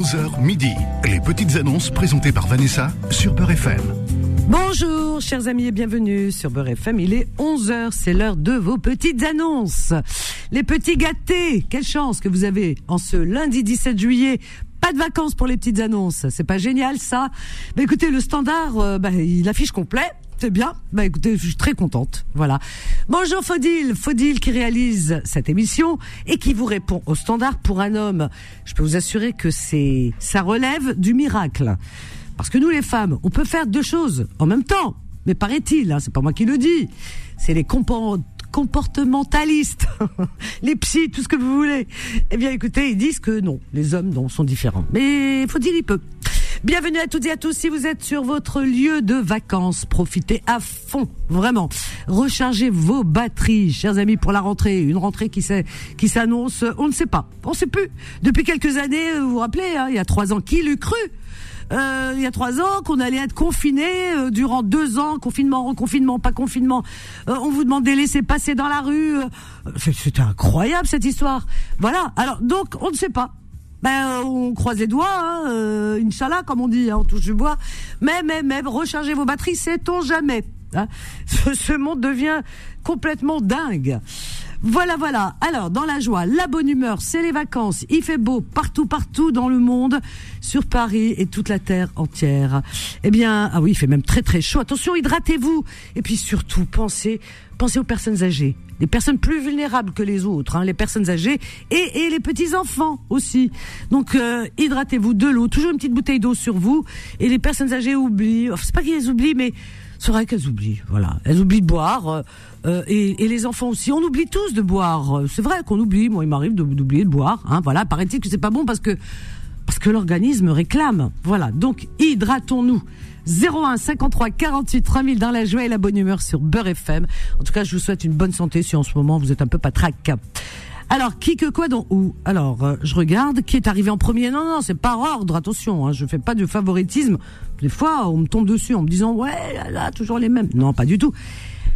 11h midi. Les petites annonces présentées par Vanessa sur Beurre FM. Bonjour, chers amis, et bienvenue sur Beurre FM. Il est 11h, c'est l'heure de vos petites annonces. Les petits gâtés, quelle chance que vous avez en ce lundi 17 juillet. Pas de vacances pour les petites annonces, c'est pas génial ça? Mais écoutez, le standard, euh, bah, il affiche complet. C'est bien. Bah écoutez, je suis très contente. Voilà. Bonjour Faudil, Faudil qui réalise cette émission et qui vous répond au standard pour un homme. Je peux vous assurer que c'est ça relève du miracle. Parce que nous les femmes, on peut faire deux choses en même temps. Mais paraît-il, hein, c'est pas moi qui le dis. C'est les compor- comportementalistes, les psys, tout ce que vous voulez. Eh bien, écoutez, ils disent que non, les hommes non, sont différents. Mais faut dire, il peut. Bienvenue à toutes et à tous. Si vous êtes sur votre lieu de vacances, profitez à fond, vraiment. Rechargez vos batteries, chers amis, pour la rentrée. Une rentrée qui qui s'annonce, on ne sait pas, on ne sait plus. Depuis quelques années, vous vous rappelez, hein, il y a trois ans, qui l'eût cru? Euh, il y a trois ans qu'on allait être confiné euh, durant deux ans, confinement, reconfinement, pas confinement. Euh, on vous demandait laisser passer dans la rue. euh, c'est- incroyable cette histoire. Voilà. Alors donc on ne sait pas. Ben, on croise les doigts, hein, euh, Inch'Allah, comme on dit, hein, on touche du bois. Mais, mais, mais, rechargez vos batteries, sait-on jamais. Hein. Ce, ce monde devient complètement dingue. Voilà, voilà. Alors, dans la joie, la bonne humeur, c'est les vacances. Il fait beau partout, partout dans le monde, sur Paris et toute la terre entière. Eh bien, ah oui, il fait même très, très chaud. Attention, hydratez-vous. Et puis surtout, pensez, pensez aux personnes âgées. Les personnes plus vulnérables que les autres, hein, les personnes âgées et, et les petits enfants aussi. Donc euh, hydratez-vous de l'eau, toujours une petite bouteille d'eau sur vous. Et les personnes âgées oublient, enfin, c'est pas qu'elles oublient, mais c'est vrai qu'elles oublient. Voilà, elles oublient de boire euh, euh, et, et les enfants aussi. On oublie tous de boire. C'est vrai qu'on oublie. Moi, il m'arrive d'oublier de boire. Hein, voilà, paraît-il que c'est pas bon parce que parce que l'organisme réclame. Voilà, donc hydratons-nous. 01 53 48 3000 dans la joie et la bonne humeur sur Beurre FM. En tout cas, je vous souhaite une bonne santé si en ce moment vous êtes un peu patraque. Alors, qui que quoi dans où? Alors, euh, je regarde qui est arrivé en premier? Non, non, c'est par ordre. Attention, hein, je fais pas de favoritisme. Des fois, on me tombe dessus en me disant ouais, là, là, toujours les mêmes. Non, pas du tout.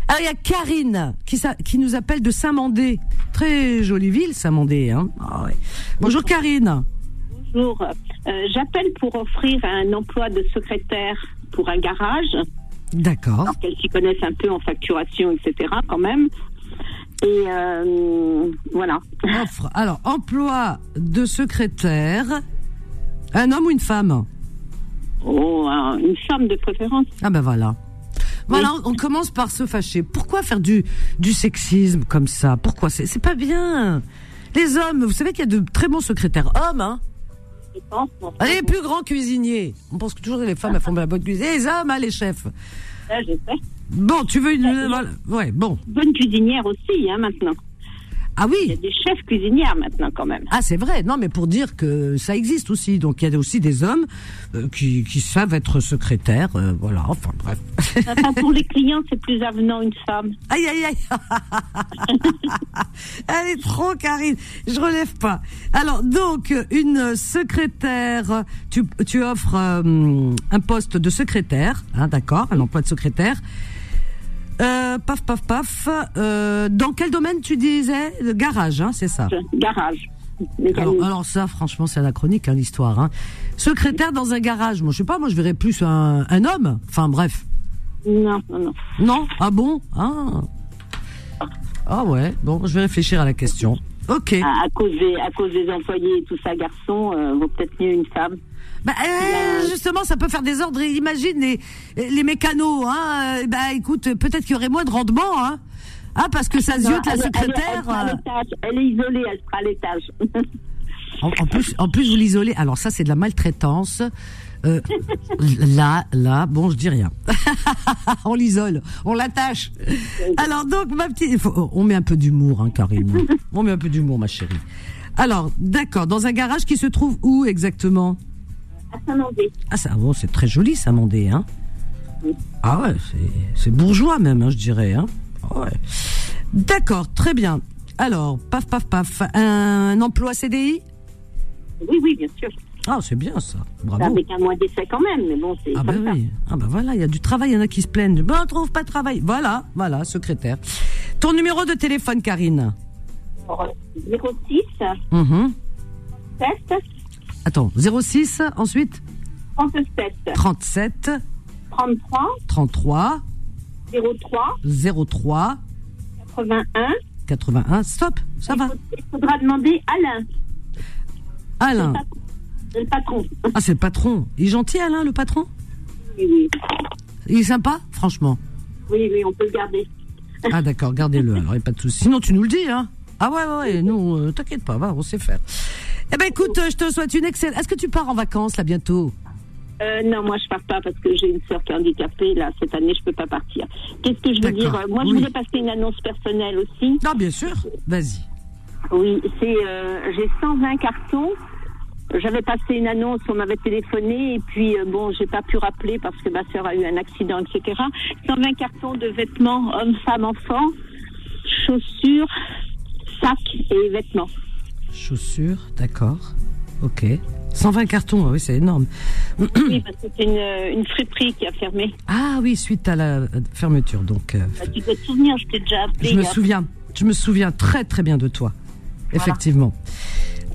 Alors, il y a Karine qui, nous appelle de Saint-Mandé. Très jolie ville, Saint-Mandé. Hein Ah ouais. Bonjour Karine. Bonjour. Euh, J'appelle pour offrir un emploi de secrétaire pour un garage, D'accord. alors qu'elle s'y connaissent un peu en facturation, etc. quand même. Et euh, voilà. Offre. Alors, emploi de secrétaire. Un homme ou une femme? Oh, un- une femme de préférence. Ah ben voilà. Voilà, on commence par se fâcher. Pourquoi faire du, du sexisme comme ça? Pourquoi C'est c'est pas bien. Les hommes, vous savez qu'il y a de très bons secrétaires hommes, hein? Je pense. Enfin, Les plus grands cuisiniers. On pense que toujours les femmes elles font de la bonne cuisine. Les hommes, hein, les chefs. Ça, je sais. Bon, tu veux une... Ouais, bon. Bonne cuisinière aussi, hein, maintenant. Ah Il y a oui des chefs cuisinières maintenant, quand même. Ah c'est vrai, non mais pour dire que ça existe aussi. Donc il y a aussi des hommes euh, qui, qui savent être secrétaires, euh, voilà, enfin bref. Enfin, pour les clients, c'est plus avenant une femme. Aïe aïe aïe Elle est trop Karine, je relève pas. Alors donc une secrétaire, tu, tu offres euh, un poste de secrétaire, hein, d'accord, un emploi de secrétaire. Euh, paf paf paf. Euh, dans quel domaine tu disais? Le garage, hein, c'est ça. Garage. Alors, ça, franchement, c'est anachronique, hein, l'histoire. Hein. Secrétaire dans un garage, moi je sais pas, moi je verrais plus un, un homme. Enfin bref. Non, non, non. Non? Ah bon? Ah. Ah ouais, bon, je vais réfléchir à la question. Ok. À, à cause des, à cause des employés et tout ça, garçon, euh, vaut peut-être mieux une femme. Bah, euh, justement, ça peut faire des ordres. Imagine les, les mécanos, hein. euh, Bah écoute, peut-être qu'il y aurait moins de rendement, hein. Ah, parce que ça ziote la Elle- elle- Elle, secrétaire. à euh. Elle est isolée, elle sera à l'étage. En, en plus, en plus, vous l'isolez. Alors ça, c'est de la maltraitance. Euh, là, là, bon, je dis rien. on l'isole, on l'attache. Alors donc, ma petite, faut- on met un peu d'humour, hein, Karine. On met un peu d'humour, ma chérie. Alors, d'accord, dans un garage qui se trouve où exactement? À Saint-Mandé. Ah, ça, bon, c'est très joli, ça, Mandé, hein Oui. Ah ouais, c'est- bourgeois même, hein, je dirais, hein Ah ouais. D'accord, très bien. Alors, paf, paf, paf, un emploi CDI Oui, oui, bien sûr. Ah, c'est bien ça. Bravo. Avec un mois d'essai quand même, mais bon, c'est Ah ben oui. Ah ben voilà, il y a du travail, il y en a qui se plaignent. Ben on trouve pas de travail. Voilà, voilà, secrétaire. Ton numéro de téléphone, Karine. ça. Alors, 06 Mhm. 7 Attends, 06, ensuite 37 37 33 33 03 03 81. 81. Stop, ça va. Il faudra demander Alain, Alain. Le patron. Ah, c'est le patron. Il est gentil, Alain, le patron Oui, oui, Il est sympa, franchement. oui, oui, on peut le garder. Ah, d'accord, gardez-le, alors, il n'y a pas de souci. Sinon, tu nous le dis, hein Ah, ouais, ouais, ouais, nous, euh, t'inquiète pas, va, on sait faire. Eh ben, écoute, euh, je te souhaite une excellente. Est-ce que tu pars en vacances, là, bientôt? Euh, non, moi je pars pas parce que j'ai une sœur qui est handicapée. Là, cette année, je peux pas partir. Qu'est-ce que je veux dire? Moi, je oui. voulais passer une annonce personnelle aussi. Non, bien sûr. Vas-y. Oui, c'est euh, j'ai 120 cartons. J'avais passé une annonce, on m'avait téléphoné et puis euh, bon, j'ai pas pu rappeler parce que ma sœur a eu un accident, etc. 120 cartons de vêtements hommes, femmes, enfants, chaussures, sacs et vêtements. Chaussures, d'accord. Ok. 120 cartons, ah oui, c'est énorme. oui, parce que c'est une, une friperie qui a fermé. Ah oui, suite à la euh, fermeture, donc. euh, Bah, tu dois te souvenir, je t'ai déjà appelé. je me a- souviens. Je me souviens très très bien de toi. Effectivement.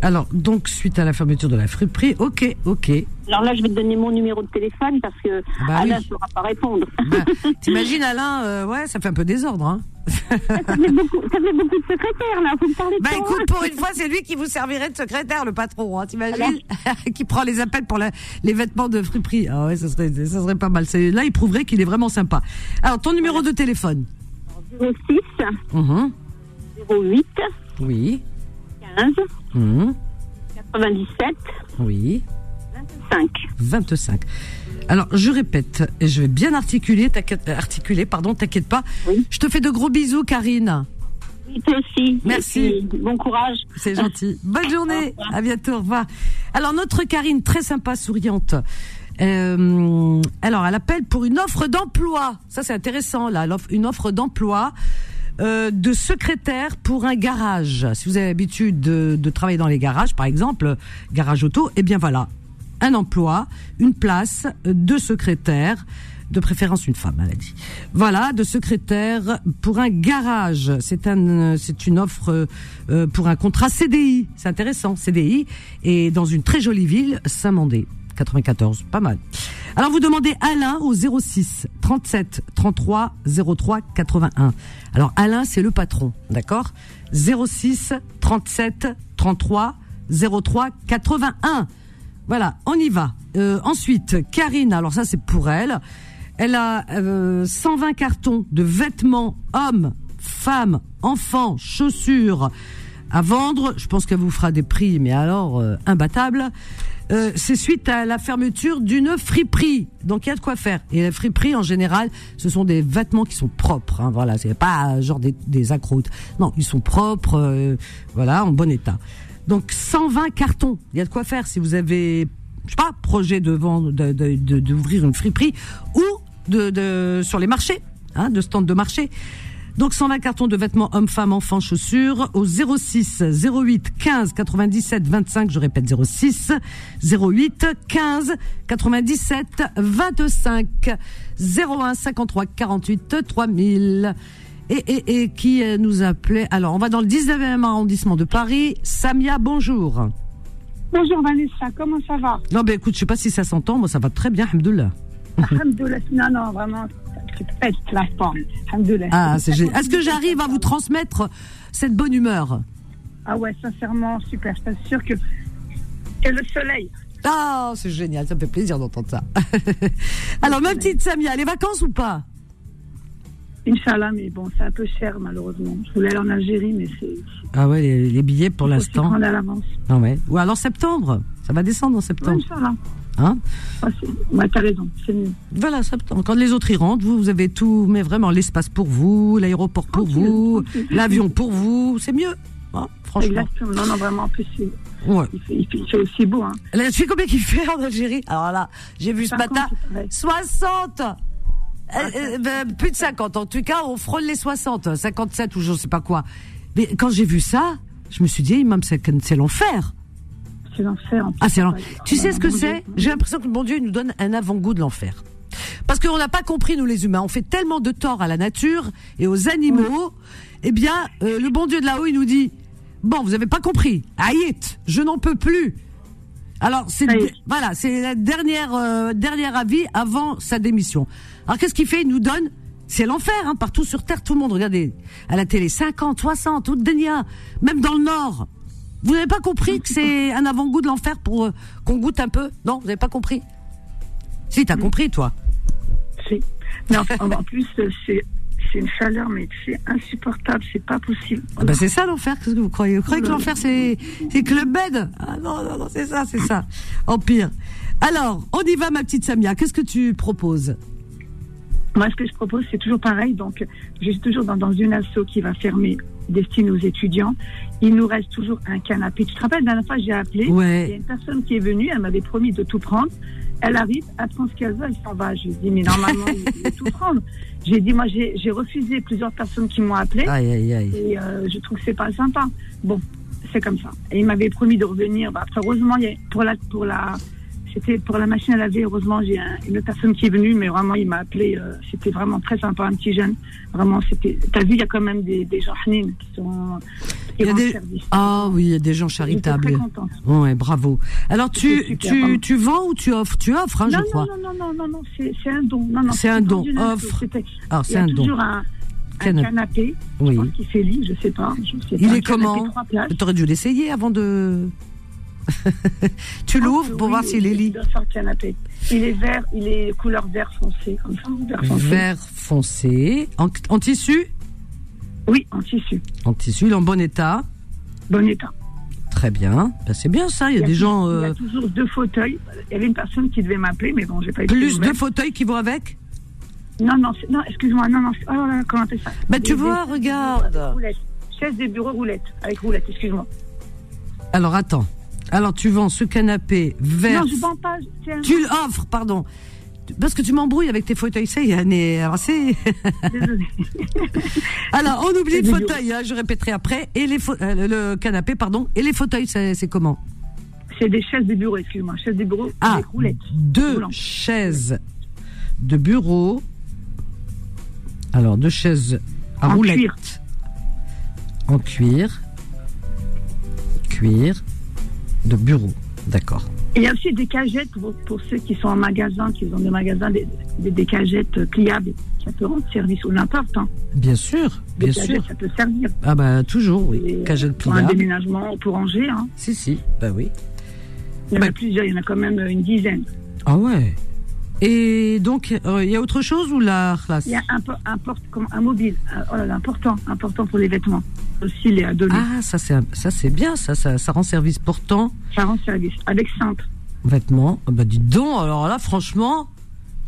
Alors, donc, suite à la fermeture de la friperie, ok, ok. Alors là, je vais te donner mon numéro de téléphone parce que Ah bah Alain oui. ne saura pas répondre. Bah, T'imagines, Alain, euh, ouais, ça fait un peu désordre, hein. ça, fait beaucoup, ça fait beaucoup de secrétaires là, vous me parlez de Bah écoute, pour une fois, c'est lui qui vous servirait de secrétaire, le patron, hein, t'imagines Qui prend les appels pour la- les vêtements de friperie. Ah ouais, ça serait, ça serait pas mal. Là, il prouverait qu'il est vraiment sympa. Alors, ton numéro de téléphone 06 Mhm. 08 Oui. 15 Mhm. 97 Oui. 5. 25. Alors, je répète, et je vais bien articuler, euh, articuler, pardon, t'inquiète pas. Oui. Je te fais de gros bisous, Karine. Oui, toi aussi. Merci. Puis, bon courage. C'est gentil. Bonne journée. À bientôt. Au revoir. Alors, notre Karine, très sympa, souriante. Euh, alors, elle appelle pour une offre d'emploi. Ça, c'est intéressant, là. Une offre d'emploi euh, de secrétaire pour un garage. Si vous avez l'habitude de, de travailler dans les garages, par exemple, garage auto, eh bien voilà. Un emploi, une place de secrétaire, de préférence une femme, elle a dit. Voilà, de secrétaire pour un garage. C'est un, c'est une offre euh, pour un contrat CDI. C'est intéressant, CDI, et dans une très jolie ville, Saint-Mandé. 94, pas mal. Alors vous demandez Alain au 06 37 33 03 81. Alors Alain c'est le patron, d'accord? 06 37 33 03 81. Voilà, on y va. Euh, ensuite, Karine, alors ça c'est pour elle. Elle a euh, 120 cartons de vêtements hommes, femmes, enfants, chaussures à vendre. Je pense qu'elle vous fera des prix, mais alors euh, imbattables. Euh, c'est suite à la fermeture d'une friperie. Donc il y a de quoi faire. Et la friperie, en général, ce sont des vêtements qui sont propres. Hein, voilà, c'est pas euh, genre des, des accroutes. Non, ils sont propres, euh, voilà, en bon état. Donc 120 cartons. Il y a de quoi faire si vous avez, je sais pas, projet de vendre, d'ouvrir une friperie ou de, de sur les marchés, hein, de stand de marché. Donc 120 cartons de vêtements hommes, femmes, enfants, chaussures au 06 08 15 97 25, je répète 06 08 15 97 25 01 53 48 3000. Et, et, et qui euh, nous appelait? Alors, on va dans le 19e arrondissement de Paris. Samia, bonjour. Bonjour Vanessa, comment ça va? Non, ben écoute, je sais pas si ça s'entend, moi ça va très bien, Alhamdoulilah. Alhamdoulilah, non, non, vraiment, tu pètes la forme. Alhamdoulilah. Ah, c'est génial. Est-ce que j'arrive à vous transmettre cette bonne humeur? Ah ouais, sincèrement, super. Je t'assure que c'est le soleil. Ah, c'est génial, ça me fait plaisir d'entendre ça. Alors, ma petite Samia, les vacances ou pas? Inch'Allah, mais bon, c'est un peu cher, malheureusement. Je voulais aller en Algérie, mais c'est. Ah ouais, les, les billets pour l'instant. à l'avance. Ah ouais. Ou alors septembre. Ça va descendre en Ouais, septembre. Inch'Allah. Hein c'est- ouais, t'as raison, c'est mieux. voilà, septembre. Quand les autres y rentrent, vous, vous avez tout, mais vraiment l'espace pour vous, l'aéroport pour Tranquille, vous, l'avion pour vous. C'est mieux. Hein, franchement. Exactement. Non, non, vraiment, en plus, c'est- Ouais. il fait, il fait- il fait aussi beau. Hein. Là, tu sais combien qu'il fait en Algérie? Alors là, j'ai vu ce 50, matin il paraît. 60 Euh, euh, ben, plus de 50. En tout cas, on frôle les 60, 57 ou je sais pas quoi. Mais quand j'ai vu ça, je me suis dit, Imam, c'est c'est l'enfer. C'est l'enfer. en. Ah, c'est l'enfer. Tu sais ce que c'est. J'ai l'impression que le bon Dieu nous donne un avant-goût de l'enfer. Parce qu'on n'a pas compris, nous les humains. On fait tellement de tort à la nature et aux animaux. Eh bien, euh, le bon Dieu de là-haut, il nous dit, bon, vous avez pas compris. Aïe, je n'en peux plus. Alors c'est voilà, c'est la dernière euh, dernier avis avant sa démission. Alors qu'est-ce qu'il fait? Il nous donne c'est l'enfer hein, partout sur terre tout le monde regardez à la télé 50, 60, tout Denia, même dans le nord. Vous n'avez pas compris que c'est un avant-goût de l'enfer pour euh, qu'on goûte un peu? Non, vous n'avez pas compris? Si, t'as compris toi. Si. Non, en en plus, euh, c'est c'est une chaleur, mais c'est insupportable, c'est pas possible. Ah bah, c'est ça l'enfer, qu'est-ce que vous croyez? Vous croyez que l'enfer c'est c'est Club Med Ah non, non, non, c'est ça, c'est ça. Empire. Alors, on y va ma petite Samia, qu'est-ce que tu proposes? Moi, ce que je propose, c'est toujours pareil. Donc, je suis toujours dans, dans une asso qui va fermer, destinée aux étudiants. Il nous reste toujours un canapé. Tu te rappelles, la dernière fois, j'ai appelé. Il y a une personne qui est venue, elle m'avait promis de tout prendre. Elle arrive, elle prend ce qu'elle veut, elle s'en va. Je lui dis, mais normalement, il faut tout prendre. J'ai dit, moi, j'ai refusé plusieurs personnes qui m'ont appelé. Aïe aïe aïe. Et euh, je trouve que c'est pas sympa. Bon, c'est comme ça. Et il m'avait promis de revenir. Bah, après, heureusement, pour la, pour la, c'était pour la machine à laver. Heureusement, j'ai un- une personne qui est venue, mais vraiment, il m'a appelé. euh, c'était vraiment très sympa, un petit jeune. Vraiment, c'était. T'as vu, il y a quand même des, des gens qui sont. Qui Il y a des- service. Ah oui, il y a des gens charitables. très contente. Ouais, bravo. Alors tu super, tu, vraiment. tu vends ou tu offres? Tu offres, hein, non, je crois. non, non, non, non, non, c'est c'est un don. Non, non, C'est un don. Offre. Alors Il c'est un don. un, un Cana- canapé. Oui. Qu'il fait lit, je sais pas. Je sais Il pas. est Un comment? places. T'aurais dû l'essayer avant de. Tu l'ouvres pour Oui, voir s'il est lit. canapé. Il est vert, il est couleur vert foncé, comme ça, vert foncé. Vert foncé, en, en tissu, Oui, en tissu. en tissu, il est en bon état? Bon état. Très bien. Ben, c'est bien ça. Il y a des gens Il y euh, a toujours deux fauteuils. Il y avait une personne qui devait m'appeler, mais bon, j'ai pas eu plus nouvelles. de fauteuils qui vont avec? Non, non, non, excuse-moi, non, non, oh là comment on appelle ça? Bah, tu Des- vois, des- regarde. des roulettes. Chaise des bureaux roulettes, avec roulette, excuse-moi. Alors attends. Alors tu vends ce canapé vert. Non, je vends pas, un... Tu l'offres, pardon. Parce que tu m'embrouilles avec tes fauteuils, c'est- Désolée. Alors, on oublie le fauteuil, hein, je répéterai après. Et les euh, le canapé, pardon. Et les fauteuils, c'est comment C'est des chaises de bureau, excuse-moi, chaises de bureau Ah, avec roulette. deux chaises de bureau. Alors, deux chaises à En roulette. cuir. En cuir. Cuir de bureau. D'accord. Il y a aussi des cagettes pour, pour ceux qui sont en magasin, qui ont des magasins, des, des, des cagettes euh, pliables. Ça peut rendre service ou n'importe. Hein. Bien sûr, Des bien cagettes, sûr. ça peut servir. Ah bah toujours, oui. Et, euh, Cagette Pour un déménagement ou pour ranger. Hein. Si, si, bah oui. Il y en Bah- a plusieurs, il y en a quand même une dizaine. Ah ouais. Et donc, euh, il y a autre chose ou la classe Il y a un, un, un mobile, un- oh là là, important, important pour les vêtements. Aussi, les donner. Ah, ça c'est un- ça c'est bien, ça, ça ça rend service portant. Ça rend service. Avec cintre. Vêtements. Ah Bah dis donc, alors là franchement,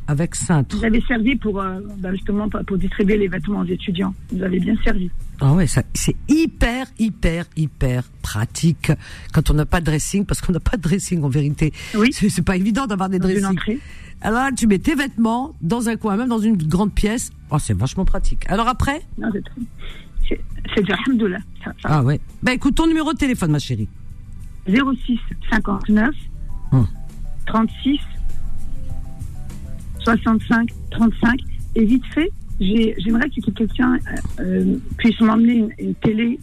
avec cintre. Vous avez servi pour, euh, bah, justement, pour distribuer les vêtements aux étudiants. Vous avez bien servi. Ah ouais, c'est hyper hyper hyper pratique quand on n'a pas de dressing parce qu'on n'a pas de dressing en vérité. Oui. C'est pas évident d'avoir des Dans dressings. Alors là, tu mets tes vêtements dans un coin, même dans une grande pièce. Oh, c'est vachement pratique. Alors après? Non, c'est très- c'est- C'est du alhamdoulilah. Ah ouais. Bah écoute ton numéro de téléphone ma chérie. 06 59 Hum. 36 65 35 et vite fait j'ai- j'aimerais que quelqu'un euh, euh, puisse m'emmener une, une télé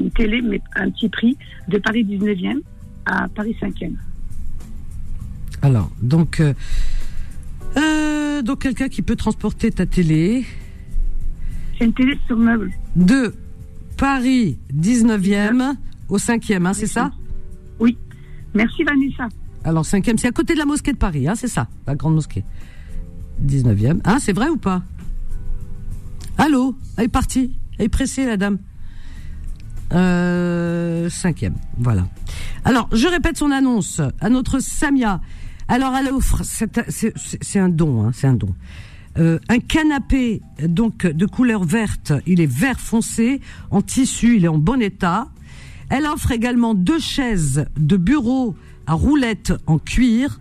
une télé mais à un petit prix de Paris 19e à Paris 5e Alors, donc, euh, euh, donc quelqu'un qui peut transporter ta télé. C'est une télé sur meuble. De Paris 19e au 5e, hein, c'est ça? Oui. Merci Vanessa. Alors 5e, c'est à côté de la mosquée de Paris, hein, c'est ça, la grande mosquée. 19e. Hein, c'est vrai ou pas? Allô Elle est partie. Elle est pressée, la dame. Euh, cinquième, voilà. Alors, je répète son annonce à notre Samia. Alors, elle offre, c'est un don, hein, c'est un don. Euh, un canapé donc de couleur verte, il est vert foncé, en tissu, il est en bon état. Elle offre également deux chaises de bureau à roulettes en cuir.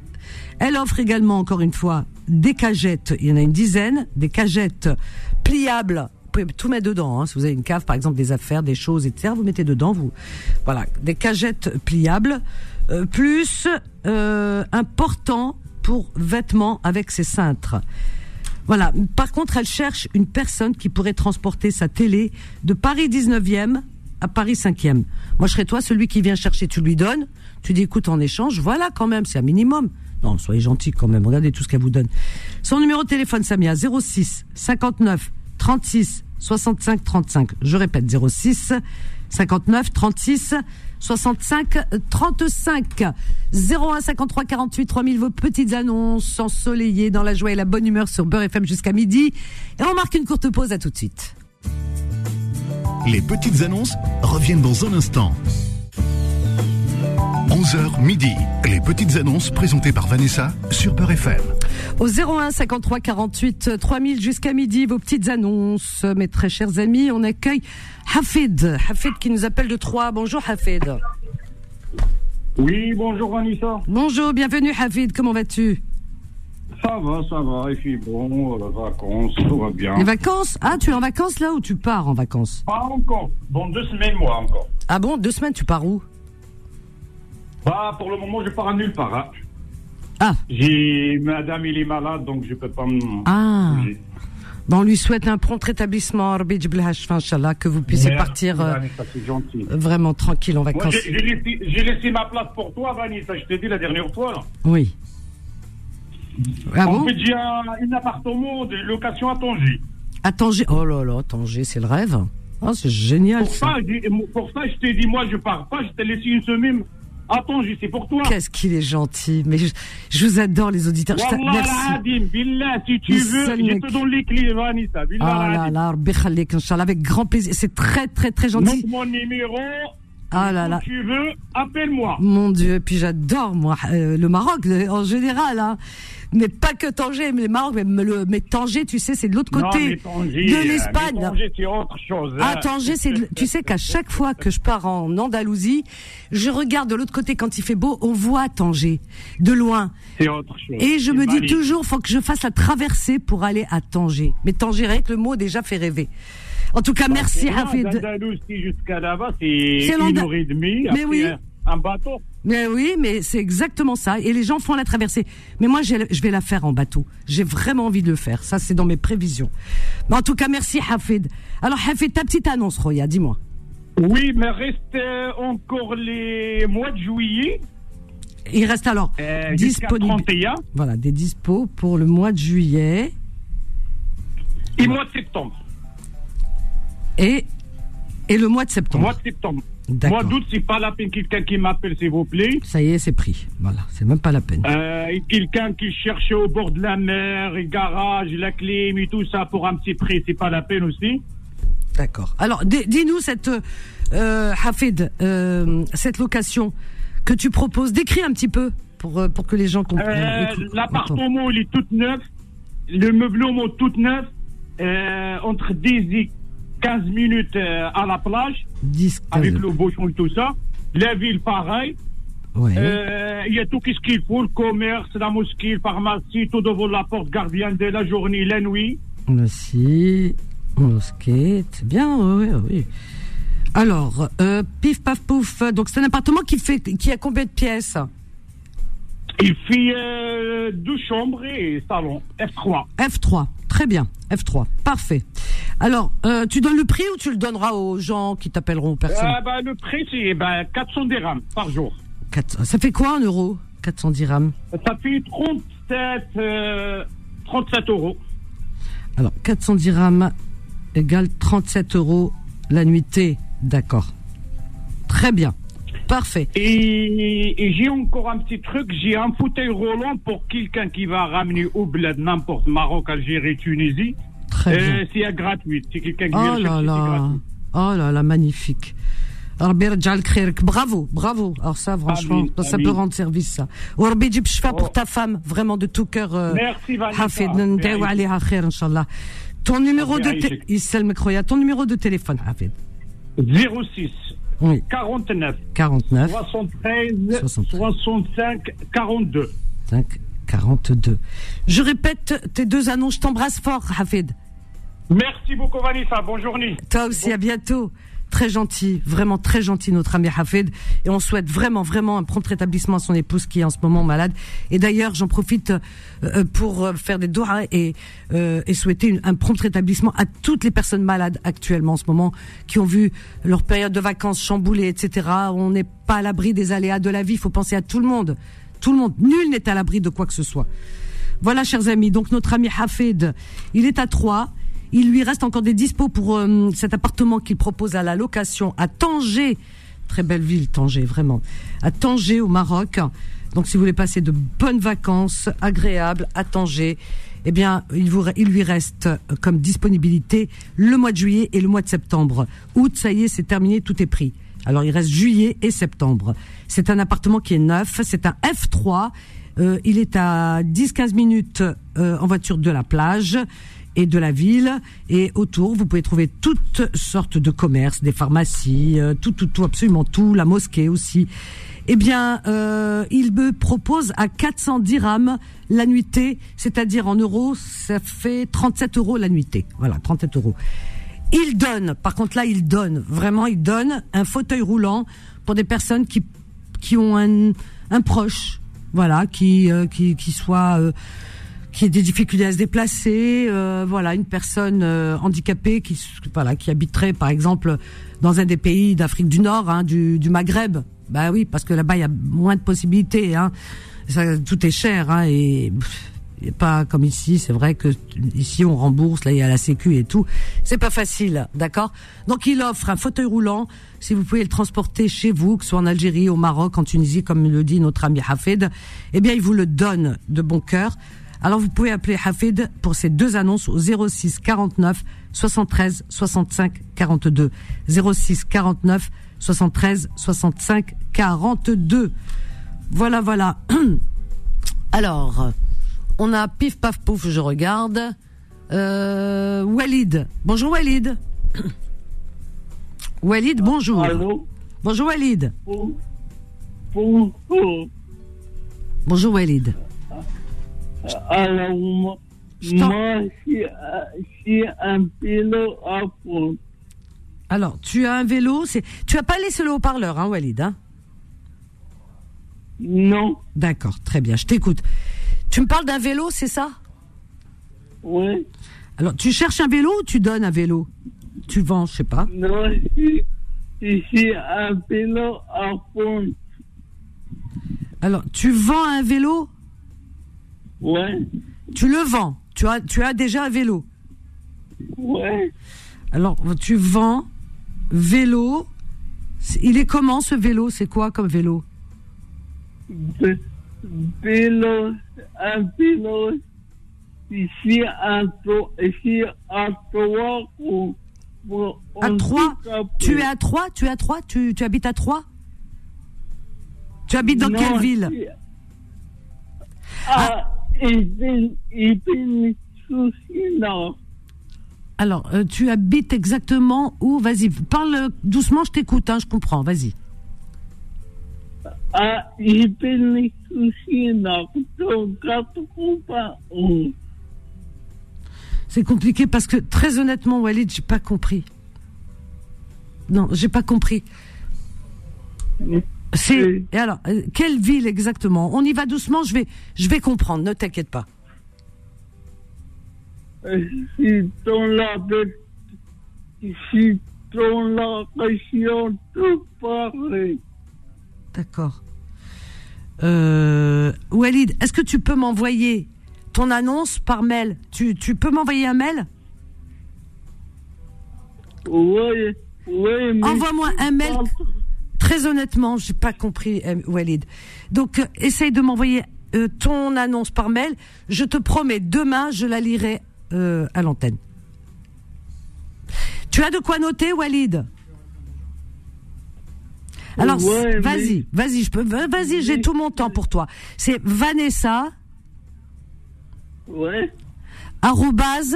Elle offre également, encore une fois, des cagettes. Il y en a une dizaine, des cagettes pliables. Vous pouvez tout mettre dedans. hein. Si vous avez une cave, par exemple, des affaires, des choses, etc., vous mettez dedans. Vous, voilà, des cagettes pliables, euh, plus euh, un portant pour vêtements avec ses cintres. Voilà. Par contre, elle cherche une personne qui pourrait transporter sa télé de Paris 19e à Paris 5e. Moi, je serais toi, celui qui vient chercher, tu lui donnes, tu dis, écoute, en échange, voilà quand même, c'est un minimum. Non, soyez gentil quand même, regardez tout ce qu'elle vous donne. Son numéro de téléphone, Samia, 06 59 36 65 35. Je répète, 06 59 36 65 35 01 53 48 3000 vos petites annonces ensoleillées dans la joie et la bonne humeur sur Beurre FM jusqu'à midi et on marque une courte pause à tout de suite. Les petites annonces reviennent dans un instant. 11h midi. Les petites annonces présentées par Vanessa sur Beurre FM. Au 01 53 48 3000 jusqu'à midi, vos petites annonces. Mes très chers amis, on accueille Hafid. Hafid qui nous appelle de Troyes. Bonjour Hafid. Oui, bonjour Vanessa. Bonjour, bienvenue Hafid. Comment vas-tu? Ça va, ça va. Et puis bon, euh, vacances, tout va bien. Les vacances? Ah, tu es en vacances là ou tu pars en vacances? Pas encore. Bon, deux semaines, moi, encore. Ah bon, deux semaines, tu pars où? Bah, pour le moment, je pars à nulle part. hein. Ah, J'ai... Madame, il est malade, donc je peux pas me... ah. Bon, on lui souhaite un prompt rétablissement, que vous puissiez partir euh, Vanessa, vraiment tranquille en vacances. j'ai laissé, ma place pour toi, Vanessa, je t'ai dit la dernière fois. Là. Oui. Ah en bon fait, j'ai un, un appartement de location à Tanger. À Tanger. Oh là là, Tanger, c'est le rêve. Oh, c'est génial Pour ça. pour ça, je t'ai dit, moi, je pars pas, je t'ai laissé une semaine à Tanger, c'est pour toi. Qu'est-ce qu'il est gentil. Mais je, je vous adore, les auditeurs. Je Merci. al-Adim, Billah, si tu veux, je te donne les clés, Vanessa. Billah Ah là là, avec grand plaisir. C'est très, très, très gentil. Note mon numéro. Ah là Si là. tu veux, appelle-moi. Mon Dieu, puis j'adore moi euh, le Maroc euh, en général, hein. mais pas que Tanger, mais le Maroc, mais, le, mais Tanger, tu sais, c'est de l'autre côté mais Tanger, de euh, l'Espagne. mais Tanger, c'est autre chose. Ah, hein. Tanger, c'est, de- tu sais qu'à chaque fois que je pars en Andalousie, je regarde de l'autre côté quand il fait beau, on voit Tanger de loin, C'est autre chose. et je C'est me dis toujours, faut que je fasse la traversée pour aller à Tanger. Mais Tanger, rien que le mot déjà fait rêver. En tout cas, merci C'est loin Hafid. jusqu'à là-bas, c'est une heure et demie. Mais oui. Un, un bateau. Mais oui, mais c'est exactement ça. Et les gens font la traversée. Mais moi, je vais la faire en bateau. J'ai vraiment envie de le faire. Ça, c'est dans mes prévisions. Mais en tout cas, merci Hafid. Alors, Hafid, ta petite annonce, Roya, dis-moi. Oui, mais reste euh, encore les mois de juillet. Il reste alors Euh, disponible. 31 Voilà, des dispos pour le mois de juillet et mois de septembre. Et, et le mois de septembre. Mois de septembre. D'accord. Mois d'août, c'est pas la peine quelqu'un qui m'appelle, s'il vous plaît. Ça y est, c'est pris. Voilà, c'est même pas la peine. Euh, quelqu'un qui cherche au bord de la mer, et garage, la clim et tout ça pour un petit prix, c'est pas la peine aussi. D'accord. Alors, di- dis-nous cette euh, Hafid, euh, cette location que tu proposes. Décris un petit peu pour pour que les gens comprennent. L'appartement, il est tout neuf. Le meublement, tout neuf. Entre 10 et 15 minutes euh, à la plage, 10, 15. avec le bouchon et tout ça. La ville, pareil. Ouais. Euh, Il y a tout ce qu'il faut, le commerce, la mosquée, la pharmacie, tout devant la porte, gardien de la journée, la nuit. Aussi, mosquée, c'est bien, oui, oui, oui. Alors, euh, pif paf pouf. Donc c'est un appartement qui fait, qui a combien de pièces? Il fait euh, deux chambres et salon, F3. F3. Très bien, F3. Parfait. Alors, euh, tu donnes le prix ou tu le donneras aux gens qui t'appelleront personne Euh, bah, le prix, c'est bah, 400 dirhams par jour. Quatre- Ça fait quoi en euros 410 dirhams. Ça fait 37, euh, 37 euros. Alors, 410 dirhams égale 37 euros la nuitée. D'accord. Très bien. Parfait. Et, et j'ai encore un petit truc, j'ai un fauteuil roulant pour quelqu'un qui va ramener au bled n'importe Maroc, Algérie, Tunisie. Très bien. C'est à gratuite. C'est quelqu'un qui Oh là là. Oh là là, magnifique. Bravo, bravo. Alors ça, franchement, amin, ça amin. peut rendre service, ça. Orbi Djibshfa pour ta femme, vraiment de tout cœur. Euh, Merci, Valida. Ton numéro de téléphone. Ton numéro de téléphone, Hafid. 06 49 49 73. 65 42. 5, 42. Je répète tes deux annonces. Je t'embrasse fort, Hafid. Merci beaucoup, Vanessa. Bonne journée. toi aussi à bientôt très gentil, vraiment très gentil notre ami Hafed et on souhaite vraiment vraiment un prompt rétablissement à son épouse qui est en ce moment malade. Et d'ailleurs, j'en profite euh, pour euh, faire des doigts et euh, et souhaiter un prompt rétablissement à toutes les personnes malades actuellement en ce moment qui ont vu leur période de vacances chamboulée, etc. On n'est pas à l'abri des aléas de la vie. Il faut penser à tout le monde, tout le monde. Nul n'est à l'abri de quoi que ce soit. Voilà, chers amis. Donc notre ami Hafed, il est à Troyes. Il lui reste encore des dispos pour euh, cet appartement qu'il propose à la location à Tanger. Très belle ville, Tanger, vraiment. À Tanger, au Maroc. Donc, si vous voulez passer de bonnes vacances agréables à Tanger, eh bien, il, lui reste euh, comme disponibilité le mois de juillet et le mois de septembre. Août, ça y est, c'est terminé, tout est pris. Alors, il reste juillet et septembre. C'est un appartement qui est neuf, c'est un F3. Euh, il est à 10-15 minutes en voiture de la plage et de la ville. Et autour, vous pouvez trouver toutes sortes de commerces, des pharmacies, euh, tout, tout, tout, absolument tout, la mosquée aussi. Eh bien, euh, il me propose à 400 dirhams la nuitée, c'est-à-dire en euros, ça fait 37 euros la nuitée. Voilà, 37 euros. Il donne, par contre là, il donne, vraiment, il donne un fauteuil roulant pour des personnes qui, qui ont un, un proche, voilà, qui, euh, qui, qui soit... Euh, qui a des difficultés à se déplacer, euh, voilà, une personne euh, handicapée qui voilà qui habiterait par exemple dans un des pays d'Afrique du Nord, hein, du, du Maghreb. Bah oui, parce que là-bas il y a moins de possibilités. Hein. Ça, tout est cher hein, et pff, pas comme ici. C'est vrai que ici on rembourse, là il y a la Sécu et tout. C'est pas facile, d'accord? Donc il offre un fauteuil roulant. Si vous pouvez le transporter chez vous, que ce soit en Algérie, au Maroc, en Tunisie, comme le dit notre ami Hafed, eh bien il vous le donne de bon cœur. Alors vous pouvez appeler Hafid pour ces deux annonces au 06 49 73 65 42. 06 49 73 65 42. Voilà, voilà. Alors, on a pif paf pouf, je regarde. Euh, Walid. Bonjour Walid. Walid, bonjour. Allô Bonjour Walid. Bonjour. Bonjour Walid. Alors, moi, j'ai j'ai un vélo à fond. Alors, tu as un vélo, c'est tu as pas laissé le haut-parleur hein Walid hein? Non, D'accord, très bien, je t'écoute. Tu me parles d'un vélo, c'est ça? Oui, Alors, tu cherches un vélo ou tu donnes un vélo? Tu vends, je sais pas. non, j'ai un vélo à fond. Alors, tu vends un vélo? Ouais, Tu le vends. Tu as, tu as déjà un vélo. ouais, Alors, tu vends vélo. Il est comment ce vélo? C'est quoi comme vélo? Vé- vélo, un vélo, ici trois, ici à trois ou ou- À qu'après- Tu es à Troyes Tu es à Troyes tu, tu habites à Troyes Tu habites dans Non, quelle ville? Ah, Alors, euh, tu habites exactement où? Vas-y, parle doucement, je t'écoute, hein, je comprends, vas-y. Ah, il bin souci, non. Donc, 91. C'est compliqué parce que très honnêtement, Walid, j'ai pas compris. Non, j'ai pas compris. C'est et alors euh, quelle ville exactement? On y va doucement, je vais je vais comprendre, ne t'inquiète pas. C'est dans la, c'est dans la région de Paris. D'accord. Euh, Walid, est-ce que tu peux m'envoyer ton annonce par mail? Tu tu peux m'envoyer un mail? Oui, oui, mais Envoie-moi un mail. Très honnêtement, j'ai pas compris, euh, Walid. Donc, euh, essaye de m'envoyer euh, ton annonce par mail. Je te promets, demain, je la lirai euh, à l'antenne. Tu as de quoi noter, Walid? Alors, Ouais, mais- vas-y, vas-y, je peux, vas-y, j'ai tout mon temps pour toi. C'est Vanessa, Ouais, arrobase,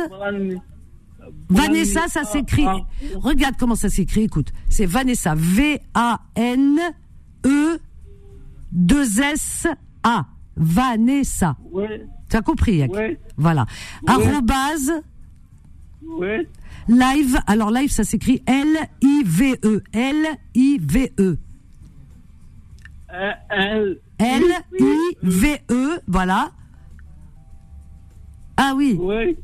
Vanessa, ça s'écrit. Ah, Regarde comment ça s'écrit, écoute. C'est Vanessa. V-A-N-E 2-S-A. Vanessa. Ouais, Tu as compris, ouais, Voilà. Arrobase ouais, Live, alors live, ça s'écrit L-I-V-E. L-I-V-E. Euh, euh, L-I-V-E, voilà. Ah oui. oui.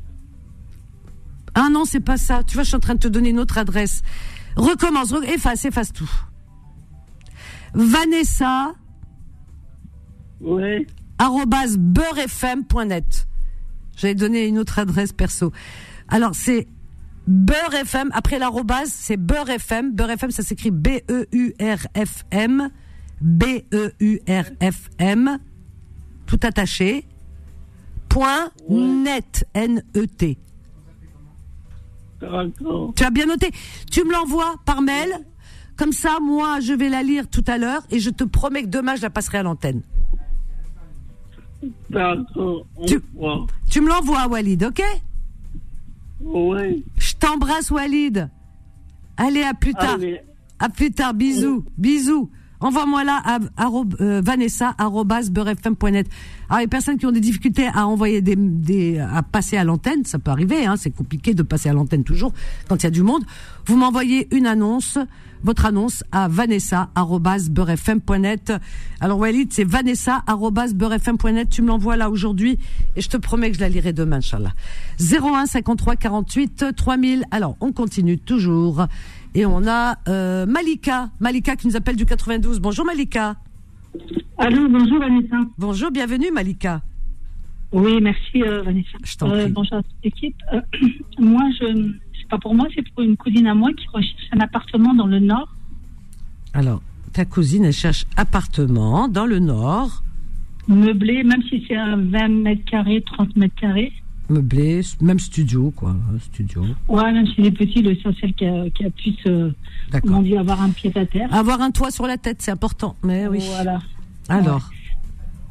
Ah non, c'est pas ça. Tu vois, je suis en train de te donner une autre adresse. Recommence, re- efface, efface tout. Vanessa, Oui. beurrefm.net. J'avais donné une autre adresse perso. Alors, c'est beurrefm, après l'arrobase, c'est beurrefm. Beurrefm, ça s'écrit B-E-U-R-F-M. B-E-U-R-F-M. Tout attaché. Point net, N-E-T. D'accord. Tu as bien noté. Tu me l'envoies par mail. Comme ça, moi, je vais la lire tout à l'heure et je te promets que demain, je la passerai à l'antenne. D'accord. Tu- me l'envoies, Walid, ok? Oui. Je t'embrasse, Walid. Allez, à plus tard. Allez. À plus tard. Bisous. Bisous. Envoie-moi là à, arrob- euh, vanessa arobase beurrefm.net. Alors les personnes qui ont des difficultés à envoyer des, des à passer à l'antenne, ça peut arriver, hein, c'est compliqué de passer à l'antenne toujours quand il y a du monde. Vous m'envoyez une annonce, votre annonce à vanessa arobase beurrefm.net. Alors Walid, c'est vanessa arobase beurrefm.net. Tu me l'envoies là aujourd'hui et je te promets que je la lirai demain, Inch'Allah. 01 53 48 3000. Alors on continue toujours. Et on a euh, Malika, Malika qui nous appelle du 92. Bonjour Malika. Allô, bonjour Vanessa. Bonjour, bienvenue Malika. Oui, merci euh, Vanessa. Je t'en prie. bonjour à toute l'équipe. Euh, moi, je, c'est pas pour moi, c'est pour une cousine à moi qui recherche un appartement dans le Nord. Alors, ta cousine, elle cherche appartement dans le Nord, meublé, même si c'est un 20 mètres carrés, 30 mètres carrés. Meublé, même studio, quoi, studio. Ouais, même si c'est petit, l'essentiel qu'elle qu'elle puisse, euh, dire, avoir un pied à terre. Avoir un toit sur la tête, c'est important. Mais oui. Voilà. Alors,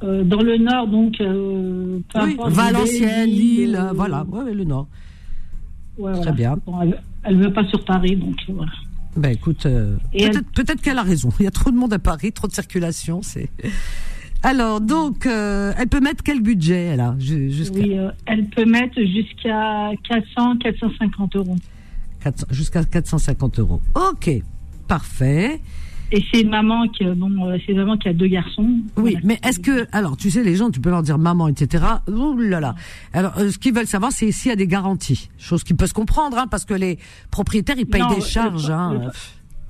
Euh, dans le Nord, donc, euh, oui, Valenciennes, Lille, euh, voilà, ouais, le Nord. ouais, Très voilà. bien. Bon, elle, elle veut pas sur Paris, donc voilà. Ben écoute, peut-être qu'elle a raison. Il y a trop de monde à Paris, trop de circulation, c'est. Alors donc, euh, elle peut mettre quel budget elle a ju- jusqu'à Oui, euh, elle peut mettre jusqu'à 400, 450 euros. 400 jusqu'à 450 euros. Ok, parfait. Et c'est une maman qui, euh, bon, euh, c'est une maman qui a deux garçons. Oui, Voilà. mais est-ce que, alors, tu sais, les gens, tu peux leur dire maman, etc. Ouh là là. Alors, euh, ce qu'ils veulent savoir, c'est s'il y a des garanties. Chose qui peut se comprendre, hein, parce que les propriétaires, ils payent Non, des charges. le- hein. le-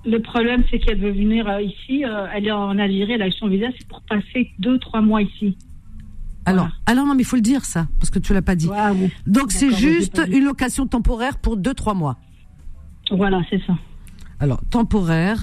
Le problème, c'est qu'elle veut venir euh, ici. euh, elle est en Algérie, elle a eu son visa, c'est pour passer deux, trois mois ici. Alors, Voilà. alors non, mais il faut le dire ça, parce que tu l'as pas dit. Oui. Donc, c'est juste une location temporaire pour deux, trois mois. Voilà, c'est ça. Alors, temporaire.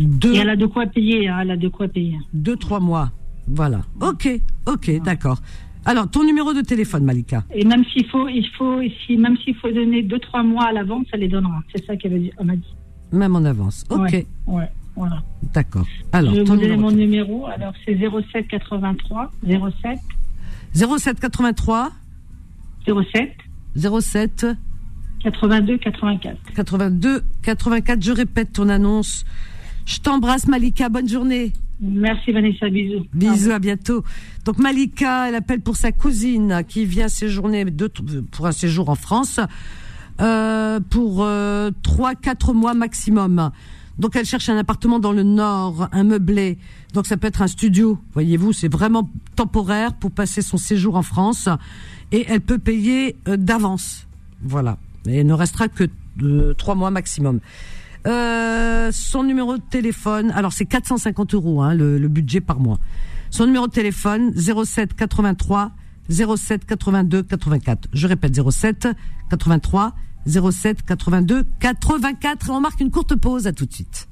Deux, Et elle a de quoi payer, hein, elle a de quoi payer. deux, trois mois. Voilà. Ok, ok, d'accord. Alors, ton numéro de téléphone, Malika. Et même s'il faut, il faut, si, même s'il faut donner deux, trois mois à l'avance, ça les donnera. C'est ça qu'elle m'a dit. Même en avance. Ok, Ouais, ouais, voilà. d'accord. Alors, Je vais ton vous donner numéro. mon numéro. Alors, c'est 07 83 07 07 83 07 07 82 84. 82 84. Je répète ton annonce. Je t'embrasse, Malika. Bonne journée. Merci Vanessa, bisous. Bisous, à bientôt. Donc Malika, elle appelle pour sa cousine qui vient séjourner pour un séjour en France euh, pour euh, trois, quatre mois maximum. Donc elle cherche un appartement dans le nord, un meublé. Donc ça peut être un studio, voyez-vous, c'est vraiment temporaire pour passer son séjour en France et elle peut payer euh, d'avance. Voilà. Et il ne restera que euh, trois mois maximum. Euh, son numéro de téléphone, alors c'est 450 euros hein, le, budget par mois. Son numéro de téléphone 07 83 07 82 84. Je répète 07 83 07 82 84. Et on marque une courte pause. À tout de suite.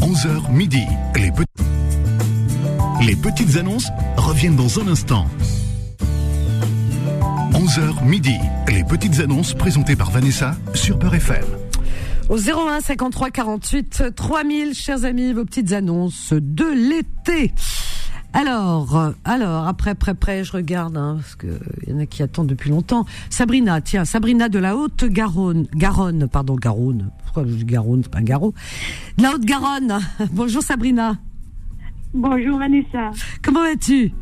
11h midi. Les, les petites annonces reviennent dans un instant. 11h midi. Les petites annonces présentées par Vanessa sur Peur FM. Au 01 53 48 3000, chers amis, vos petites annonces de l'été. Alors, euh, alors, après, après, après, je regarde, hein, parce que il y en a qui attendent depuis longtemps. Sabrina, tiens, Sabrina de la Haute-Garonne, Garonne, pardon, Garonne. Pourquoi je dis Garonne, c'est pas un garrot? De la Haute-Garonne. Bonjour Sabrina. Bonjour Vanessa. Comment vas-tu?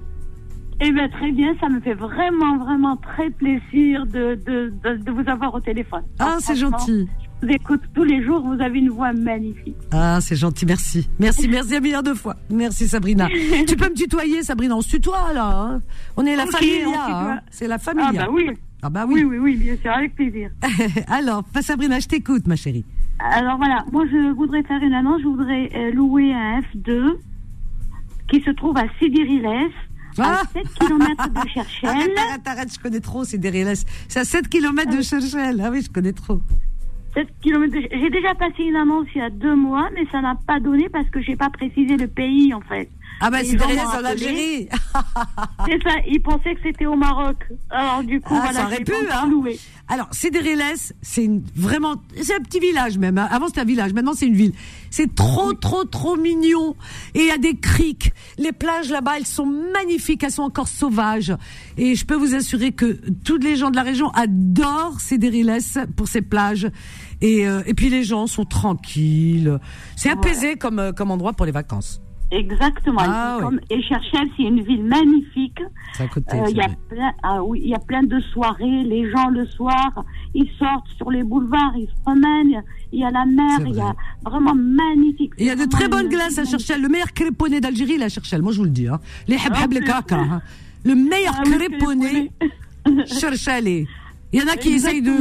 Eh bien, très bien, ça me fait vraiment, vraiment très plaisir de, de, de, de vous avoir au téléphone. Ah, c'est gentil. Vous écoute tous les jours, vous avez une voix magnifique. Ah, c'est gentil, merci. Merci, merci un milliard de fois. Merci Sabrina. tu peux me tutoyer, Sabrina, on se tutoie là. hein on est la famille, hein. c'est la famille. Ah, bah oui. Ah bah Oui, oui. oui, oui, bien sûr, avec plaisir. Alors, bah, Sabrina, je t'écoute, ma chérie. Alors voilà, moi je voudrais faire une annonce, je voudrais euh, louer un F2 qui se trouve à Sidi-Riles, Ah. à 7 km de Cherchel. Arrête, arrête, arrête, je connais trop, c'est des. C'est à 7 km de Cherchel. Ah oui, je connais trop. 7 km de... J'ai déjà passé une annonce il y a deux mois, mais ça n'a pas donné parce que j'ai pas précisé le pays en fait. Ah Les c'est m'ont en. Algérie. C'est ça, ils pensaient que c'était au Maroc. Alors du coup, Ah, voilà, ça aurait pu, hein. Alors, Cédérélès, c'est vraiment, c'est un petit village même. hein. Avant c'était un village, maintenant c'est une ville. C'est trop, trop, trop mignon. Et il y a des criques. Les plages là-bas, elles sont magnifiques, elles sont encore sauvages. Et je peux vous assurer que tous les gens de la région adorent Cédérélès pour ces plages. Et, euh, et puis les gens sont tranquilles. C'est apaisé comme, euh, comme endroit pour les vacances. Exactement. Ah, Et oui. comme- c'est une ville magnifique. Euh, c'est Il y a vrai. plein, ah oui, il y a plein de soirées. Les gens le soir, ils sortent sur les boulevards, ils se promènent. Il y a la mer, il y a vraiment magnifique. Il y a de très bonnes glaces à Cherchel. Le meilleur créponné d'Algérie, la Cherchel. Moi, je vous le dis. Hein. Les habhab les caca. hein. Le meilleur Ah Cherchel. Il y en a qui essayent de,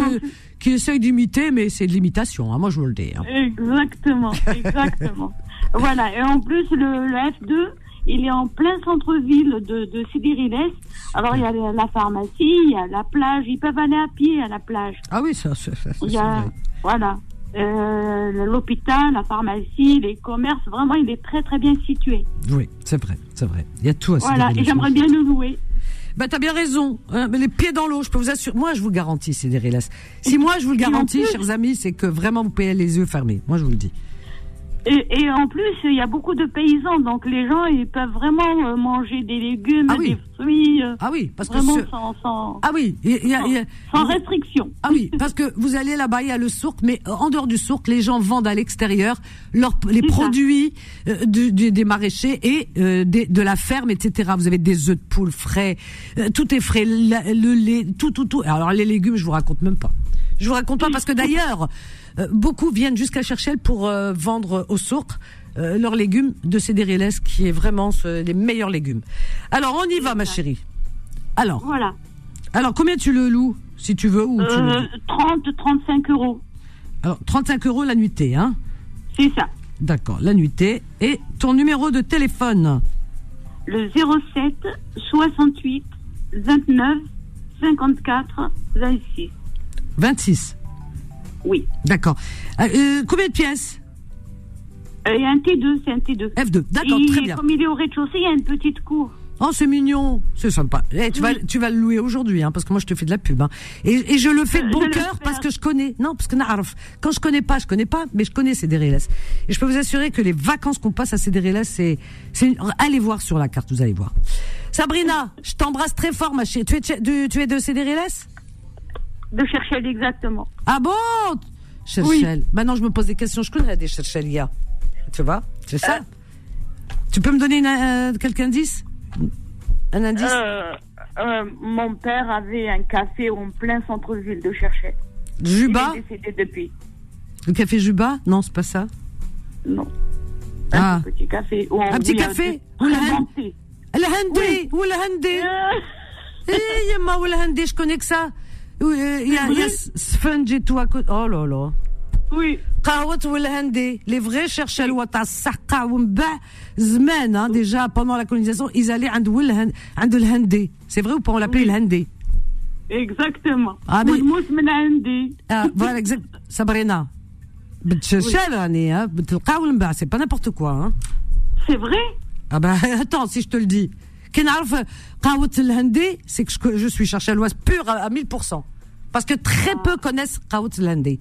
qui essayent d'imiter, mais c'est de l'imitation. Hein. Moi, je vous le dis. hein. Exactement, exactement. Voilà. Et en plus, le, le F2, il est en plein centre-ville de, de Sidi-Riles. Alors, il y a la- pharmacie, il y a la plage. Ils peuvent aller à pied à la plage. Ah oui, ça, ça, ça, ça, Il c'est y a, vrai. voilà, euh, l'hôpital, la pharmacie, les commerces. Vraiment, il est très, très bien situé. Oui, c'est vrai, c'est vrai. Il y a tout à Voilà. Et j'aimerais bien le louer. Bah, t'as bien raison. hein, mais les pieds dans l'eau, je peux vous assurer. Moi, je vous garantis, Cédérélès. Si moi, je vous le garantis, chers amis, c'est que vraiment, vous payez les yeux fermés. Moi, je vous le dis. Et, et en plus, il y a beaucoup de paysans, donc les gens, ils peuvent vraiment euh, manger des légumes, Ah oui. des fruits, euh, Ah oui, parce que vraiment ce- sans, sans, Ah oui, y a- y a- y a- sans restriction. Ah oui, parce que vous allez là-bas, il y a le souk, mais euh, en dehors du souk, les gens vendent à l'extérieur leurs les produits euh, du- du- des maraîchers et euh, des- de la ferme, etc. Vous avez des œufs de poule frais, euh, tout est frais, la- le lait, tout, tout, tout. Alors les légumes, je vous raconte même pas. Je vous raconte pas parce que d'ailleurs, beaucoup viennent jusqu'à Cherchel pour euh, vendre au souk. euh, leurs légumes de Cédérélès, qui est vraiment ce- les meilleurs légumes. Alors, on y va, ma chérie. Alors, Voilà. alors combien tu le loues, si tu veux, ou tu le Euh, 30, 35 euros. alors, 35 euros la nuitée, hein C'est ça. D'accord, la nuitée. Et ton numéro de téléphone Le 07 68 29 54 26. 26. Oui. D'accord. Euh, euh, combien de pièces Euh, Il y a un T2, c'est un T2. F2. D'accord, très bien. Comme il est au rez-de-chaussée, il y a une petite cour. Oh, c'est mignon. C'est sympa. Eh, tu, vas, tu vas le louer aujourd'hui, hein, parce que moi, je te fais de la pub. Hein. Et, et je le fais de Euh, bon cœur parce que je connais. Non, parce que quand je connais pas, je connais pas, mais je connais Cédérélès. Et je peux vous assurer que les vacances qu'on passe à Cédérélès, c'est, allez voir sur la carte, vous allez voir. Sabrina, je t'embrasse très fort, ma chérie. Tu es, de- tu, tu es de Cédérélès De chercher exactement. Ah bon Cherchel. Maintenant, je me pose des questions. Je connais des Cherchelia. Tu vois C'est ça Tu peux me donner une, euh, quelques indices Un indice Euh, euh, mon père avait un café en plein centre-ville de Cherchel. Juba Il est décédé depuis. Le café Juba Non, c'est pas ça. Non. Ah. Un petit café. on- Un petit café Ou le très hand- bon thé. Le Handé Ou le Handé Euh, Eh, je connais que ça. Oui, euh, Il y a, il y a Sponge et tout à côté. Oh là là. Oui. قهوة والهندي les vrais cherchaient le تاع السقة ومن بعد زمان hein, déjà pendant la colonisation ils allaient عند والهن عند الهندي c'est vrai ou pas on l'appelait le Handé Exactement. Ah, mais- والموس من عندي. Ah, voilà, exact. Sabrina. بتشرشل راني ها بتلقاو من بعد c'est pas n'importe quoi hein. C'est vrai Ah bah attends si je te le dis. كي نعرف قهوة الهندي c'est que je, je suis chercheloise pure à, à 1000%. Parce que très peu connaissent قهوة الهندي.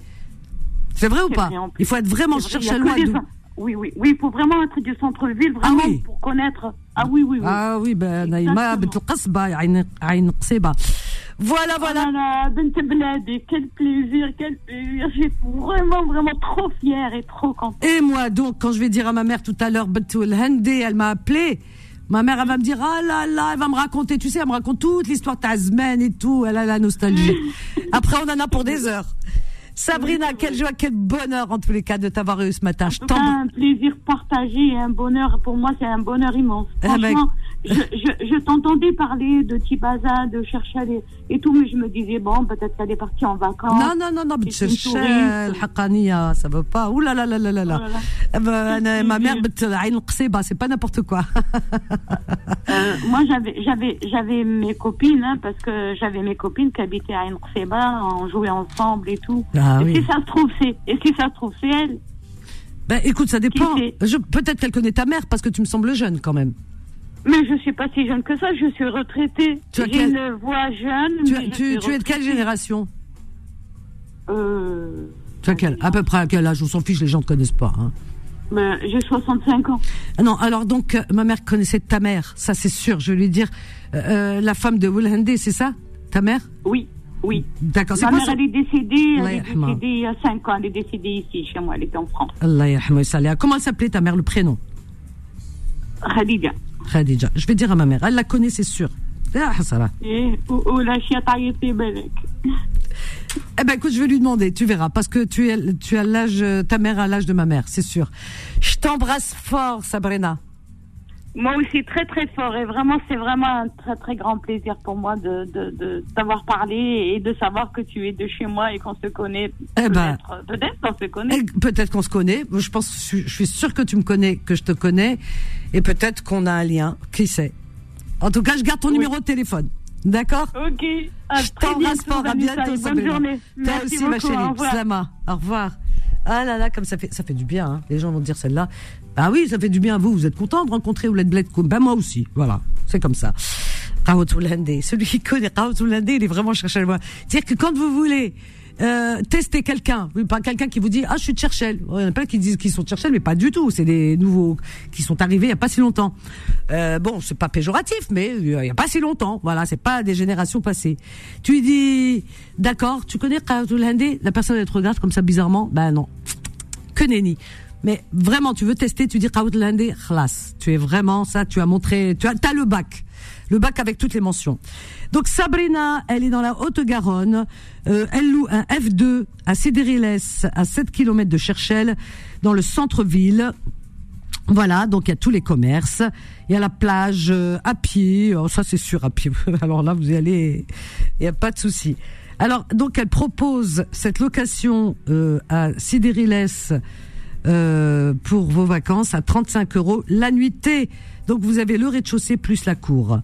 C'est vrai ou C'est pas vrai, en plus. Il faut être vraiment C'est vrai, il y a cherchelois. que des- d'où- Oui, oui, oui, il faut vraiment être du centre-ville, vraiment, oui. pour connaître. Ah oui, oui, oui. Ah oui, ben Naïma, Exactement. بنت القصبة عين عين قصيبة. Voilà, voilà. Oh là là, Bent Bled, quel plaisir, quel plaisir. Je suis vraiment, vraiment trop fière et trop contente. Et moi, donc, quand je vais dire à ma mère tout à l'heure, Betou el Handé, elle m'a appelé. Ma mère, elle va me dire, ah là là, elle va me raconter, tu sais, elle me raconte toute l'histoire de ta semaine et tout, elle a la nostalgie. Après, on en a pour des heures. Sabrina, quelle joie, quel bonheur en tous les cas de t'avoir eu ce matin. Je En tout cas, un plaisir partagé et un bonheur. Pour moi, c'est un bonheur immense. Eh ben, je, t'entendais parler de Tibaza, de Cherchel et, tout, mais je me disais, bon, peut-être qu'elle est partie en vacances. Non, non, non, non, Cherchel, Hakania, ça veut pas. Ouh là là là là là là. Oh eh ben, ma mère, c'est pas n'importe quoi. Euh, moi, j'avais mes copines, hein, parce que j'avais mes copines qui habitaient à Ain on jouait ensemble et tout. Ah, et, oui. si ça se trouve, et si ça se trouve, c'est elle. Ben écoute, ça dépend. Peut-être qu'elle connaît ta mère, parce que tu me sembles jeune quand même. Mais je suis pas si jeune que ça, je suis retraitée. Tu as J'ai quel- une voix jeune. Tu, mais je tu, suis tu es de quelle génération Euh, Tu as quel, à peu près à quel âge On s'en fiche, les gens ne te connaissent pas. Hein. ben, j'ai 65 ans. Ah Non, alors donc, euh, ma mère connaissait ta mère, ça c'est sûr. Je vais lui dire, euh, la femme de Woolhandé, c'est ça Ta mère? Oui, oui. D'accord, c'est Ma mère, son... elle est décédée, elle est décédée il y a 5 ans, elle est décédée ici, chez moi, elle était en France. Allah. Comment elle s'appelait ta mère, le prénom? Khadija. Khadija. Je vais dire à ma mère, elle la connaît, c'est sûr. Ah. Eh ben écoute, je vais lui demander, tu verras, parce que tu es, tu as l'âge, ta mère a l'âge de ma mère, c'est sûr. Je t'embrasse fort, Sabrina. Moi aussi, très très fort. Et vraiment, c'est vraiment un très très grand plaisir pour moi de, de, de t'avoir parlé et de savoir que tu es de chez moi et qu'on se connaît. Eh ben. Peut-être peut-être qu'on se connaît. Peut-être qu'on se connaît. Je pense, je suis sûre que tu me connais, que je te connais, et peut-être qu'on a un lien. Qui sait? En tout cas, je garde ton Oui. numéro de téléphone. D'accord? Ok. À Je t'embrasse fort. À bientôt, Bonne journée. Toi Merci aussi, ma beaucoup, chérie. Au. Slama. Au revoir. Ah là là, comme ça fait, ça fait du bien. Hein. Les gens vont dire celle-là. Ah oui, ça fait du bien à vous. Vous êtes content de rencontrer Ouled Bled Koum Ben moi aussi. Voilà, c'est comme ça. Raoult. Celui qui connaît Raoult il est vraiment cherché à moi. C'est-à-dire que quand vous voulez euh, tester quelqu'un, pas quelqu'un qui vous dit ah je suis de Cherchel. Il y en a plein qui disent qu'ils sont de Cherchel, mais pas du tout. C'est des nouveaux qui sont arrivés il y a pas si longtemps. Euh, bon, c'est pas péjoratif, mais euh, il y a pas si longtemps. Voilà, c'est pas des générations passées. Tu lui dis d'accord, tu connais Oulandé La personne elle te regarde comme ça bizarrement? Ben non, que nenni. Mais vraiment, tu veux tester, tu dis khlas. Tu es vraiment ça. Tu as montré, tu as, t'as le bac le bac avec toutes les mentions. Donc Sabrina, elle est dans la Haute-Garonne. Euh, elle loue un F2 à Cédérilès, à 7 km de Cherchel, dans le centre-ville. Voilà, donc il y a tous les commerces. Il y a la plage euh, à pied. Oh, ça c'est sûr à pied. Alors là, vous y allez, il n'y a pas de souci. Alors donc elle propose cette location euh, à Cédérilès euh, pour vos vacances à 35 euros la nuitée. Donc vous avez le rez-de-chaussée plus la cour.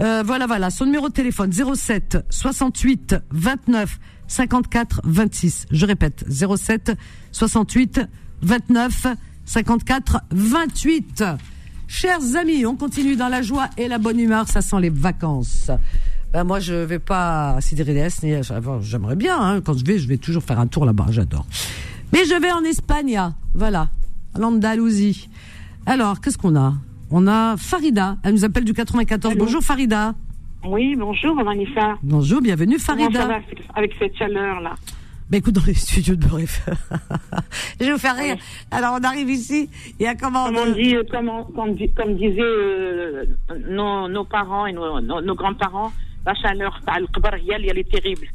Euh, voilà, voilà. Son numéro de téléphone 07 68 29 54 26. Je répète 07 68 29 54 28. Chers amis, on continue dans la joie et la bonne humeur. Ça sent les vacances. Ben moi, je vais pas à enfin, J'aimerais bien. Hein, quand je vais, je vais toujours faire un tour là-bas. J'adore. Mais je vais en Espagne. Voilà, l'Andalousie. Alors, qu'est-ce qu'on a? On a Farida. Elle nous appelle du 94. Allô Bonjour Farida. Oui, bonjour Vanessa. Bonjour, bienvenue Comment ça Farida. va avec- cette chaleur-là Ben écoute, dans les studios de je vais vous faire rire. Alors, on arrive ici, il y a comment Comme on dit, euh, comme, on- comme, di- comme disaient euh, nos, nos parents et nos, nos, nos grands-parents, la chaleur, elle terrible.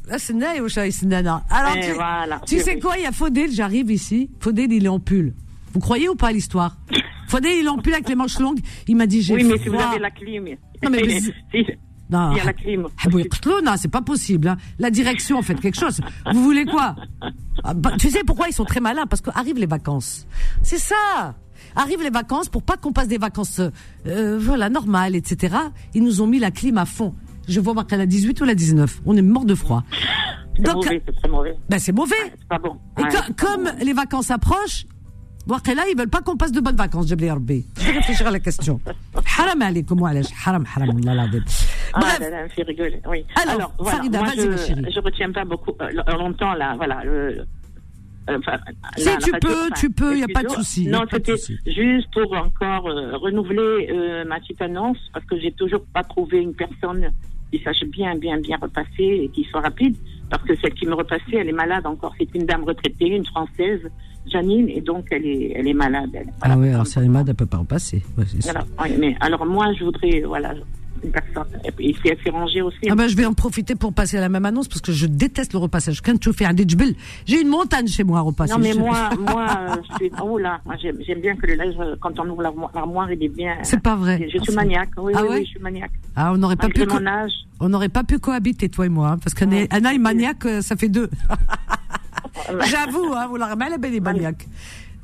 Alors, Eh, tu, voilà, tu sais oui. quoi Il y a Faudel, j'arrive ici. Faudel, il est en pull. Vous croyez ou pas à l'histoire? Faudel, il est en pull avec les manches longues. Il m'a dit, j'ai Oui, mais si vous avez la clim. Non, mais- si, Non, il y a la clim. Ah, non, c'est pas possible. hein. La direction, faites quelque chose. Vous voulez quoi? Ah, bah, Tu sais pourquoi ils sont très malins? Parce qu'arrivent les vacances. C'est ça. Arrivent les vacances pour pas qu'on passe des vacances, euh, voilà, normales, etc. Ils nous ont mis la clim à fond. Je vois qu'elle a 18 ou la 19. On est mort de froid. C'est mauvais, c'est très mauvais. ben c'est mauvais. C'est pas bon. Et Ouais, pas comme bon. les vacances approchent, là, ils veulent pas qu'on passe de bonnes vacances, Jabli Rabbi. Je vais réfléchir à la question. Haram alaykoum wa. Haram, haram, wallah l'azim. Ah, Bref. là, là, me fait rigoler. Oui. Alors, voilà, Farida, moi, vas-y, ma chérie. je, je retiens pas beaucoup euh, longtemps là, voilà. euh, euh, enfin, Si la- la tu radio, peux, enfin, tu peux, y a pas de souci, Non, c'était juste pour encore euh, renouveler euh, ma petite annonce parce que j'ai toujours pas trouvé une personne qui sache bien, bien, bien repasser et qui soit rapide. Parce que celle qui me repassait, elle est malade encore. C'est une dame retraitée, une française Janine, et donc elle est, elle est malade. Elle, Ah oui, alors si elle est malade, elle peut pas repasser. Ouais. Ouais, mais alors moi, je voudrais, voilà, une personne. Et puis, si elle s'est rangée aussi. Ah ben, je vais en profiter pour passer la même annonce parce que je déteste le repassage. Quand tu fais un djbel, j'ai une montagne chez moi à repasser. non, mais moi, moi, euh, je suis. Oh là, j'aime bien que le linge, euh, quand on ouvre l'armoire, il est bien. C'est pas vrai. Je suis maniaque. Oui, Ah oui, ouais oui, je suis maniaque. Ah, on n'aurait pas pu. Mon âge. On n'aurait pas pu cohabiter, toi et moi, hein, parce qu'Anna est maniaque, euh, ça fait deux. J'avoue, hein, vous l'aurez mal, elle est maniaque.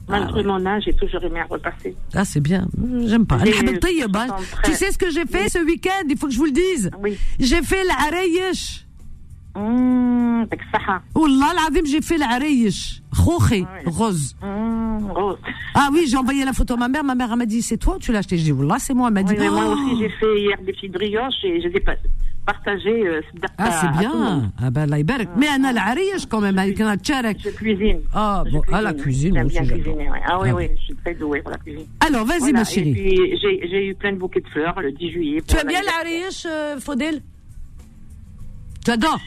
Malgré mon âge, j'ai toujours aimé à repasser. Ah, c'est bien. J'aime pas. Hein. 73. Tu sais ce que j'ai fait ce week-end? Il faut que je vous le dise. Oui. J'ai fait l'arayesh. Avec Saha. Wallah, l'azim, j'ai fait l'arayesh. Khouchi, rose. Hum, rose. Ah oui, j'ai envoyé la photo à ma mère. Ma mère, m'a dit, c'est toi ou tu l'as acheté Je dis, Wallah, c'est moi. Elle m'a dit, Oui, mais moi Oh. aussi, j'ai fait hier des petites brioches et je les ai partager cette euh, Ah, c'est bien. Ah ben, là, ah, Mais Anna l'Ariège, quand même, avec un tcharak. Je cuisine. Ah, bon, à la cuisine. J'aime bien cuisiner, ouais. Ah oui, ah oui, je suis très douée pour la cuisine. Alors, vas-y, ma chérie. J'ai eu plein de bouquets de fleurs le 10 juillet. Tu aimes bien l'Ariège, euh, Faudel? Tu adores?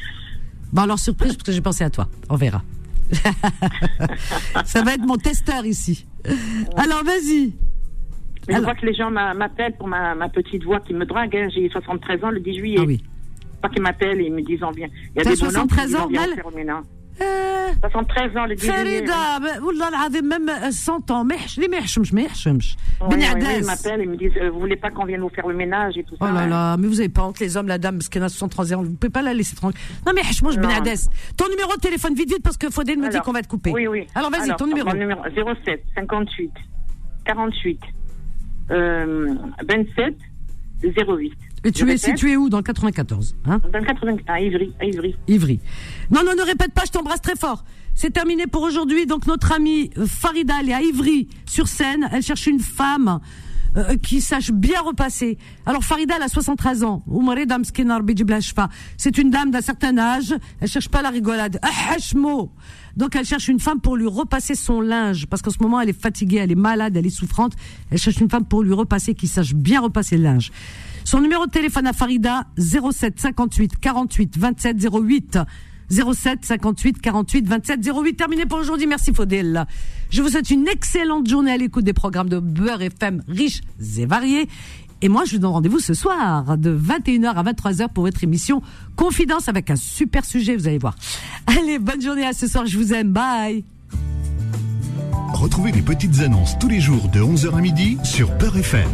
Bon, alors, surprise, parce que j'ai pensé à toi. On verra. Ça va être mon testeur ici. Alors, vas-y. Mais je Alors- vois que les gens m'a- m'appellent pour ma, ma petite voix qui me drague. hein. J'ai 73 ans le 10 juillet. Ah oui. Pas qu'ils m'appellent et ils me disent en bien. Il y a T'as des bonhommes 73 qui disent ans, en bien Mel faire au ménage. Euh, 73 ans le 10 juillet. Farida, ben, والله العظيم même euh, 100 ans, ما يحش- ليه ما يحشمش ما يحشمش Oui, بني oui, oui, عداس. ils m'appellent et me disent euh, Vous voulez pas qu'on vienne vous faire le ménage et tout Oh ça là hein. là, mais vous avez pas honte, les hommes, la dame, parce qu'elle a 63 ans, vous pouvez pas la laisser tranquille. Non, mais يحشموش بني Non. عداس. Ton numéro de téléphone, vite, vite, parce que Faudel me dit Alors, qu'on va te couper. Oui, oui. Alors, vas-y, Alors, ton numéro. Mon numéro 07 58 48 euh, 27 08. Et tu Je es répète. situé où Dans le 94, hein Dans le 80, à Ivry, à Ivry. Ivry. Non, non, ne répète pas, je t'embrasse très fort. C'est terminé pour aujourd'hui. Donc, notre amie Farida, elle est à Ivry, sur scène. Elle cherche une femme euh, qui sache bien repasser. Alors, Farida, elle a 73 ans. C'est une dame d'un certain âge. Elle cherche pas la rigolade. Donc, elle cherche une femme pour lui repasser son linge. Parce qu'en ce moment, elle est fatiguée, elle est malade, elle est souffrante. Elle cherche une femme pour lui repasser, qui sache bien repasser le linge. Son numéro de téléphone à Farida, 07 58 48 27 08. 07 58 48 27 08. Terminé pour aujourd'hui. Merci Faudel. Je vous souhaite une excellente journée à l'écoute des programmes de Beurre FM riches et variés. Et moi, je vous donne rendez-vous ce soir de 21h à 23h pour votre émission Confidence avec un super sujet, vous allez voir. Allez, bonne journée à ce soir. Je vous aime. Bye. Retrouvez les petites annonces tous les jours de 11h à midi sur Peur FM.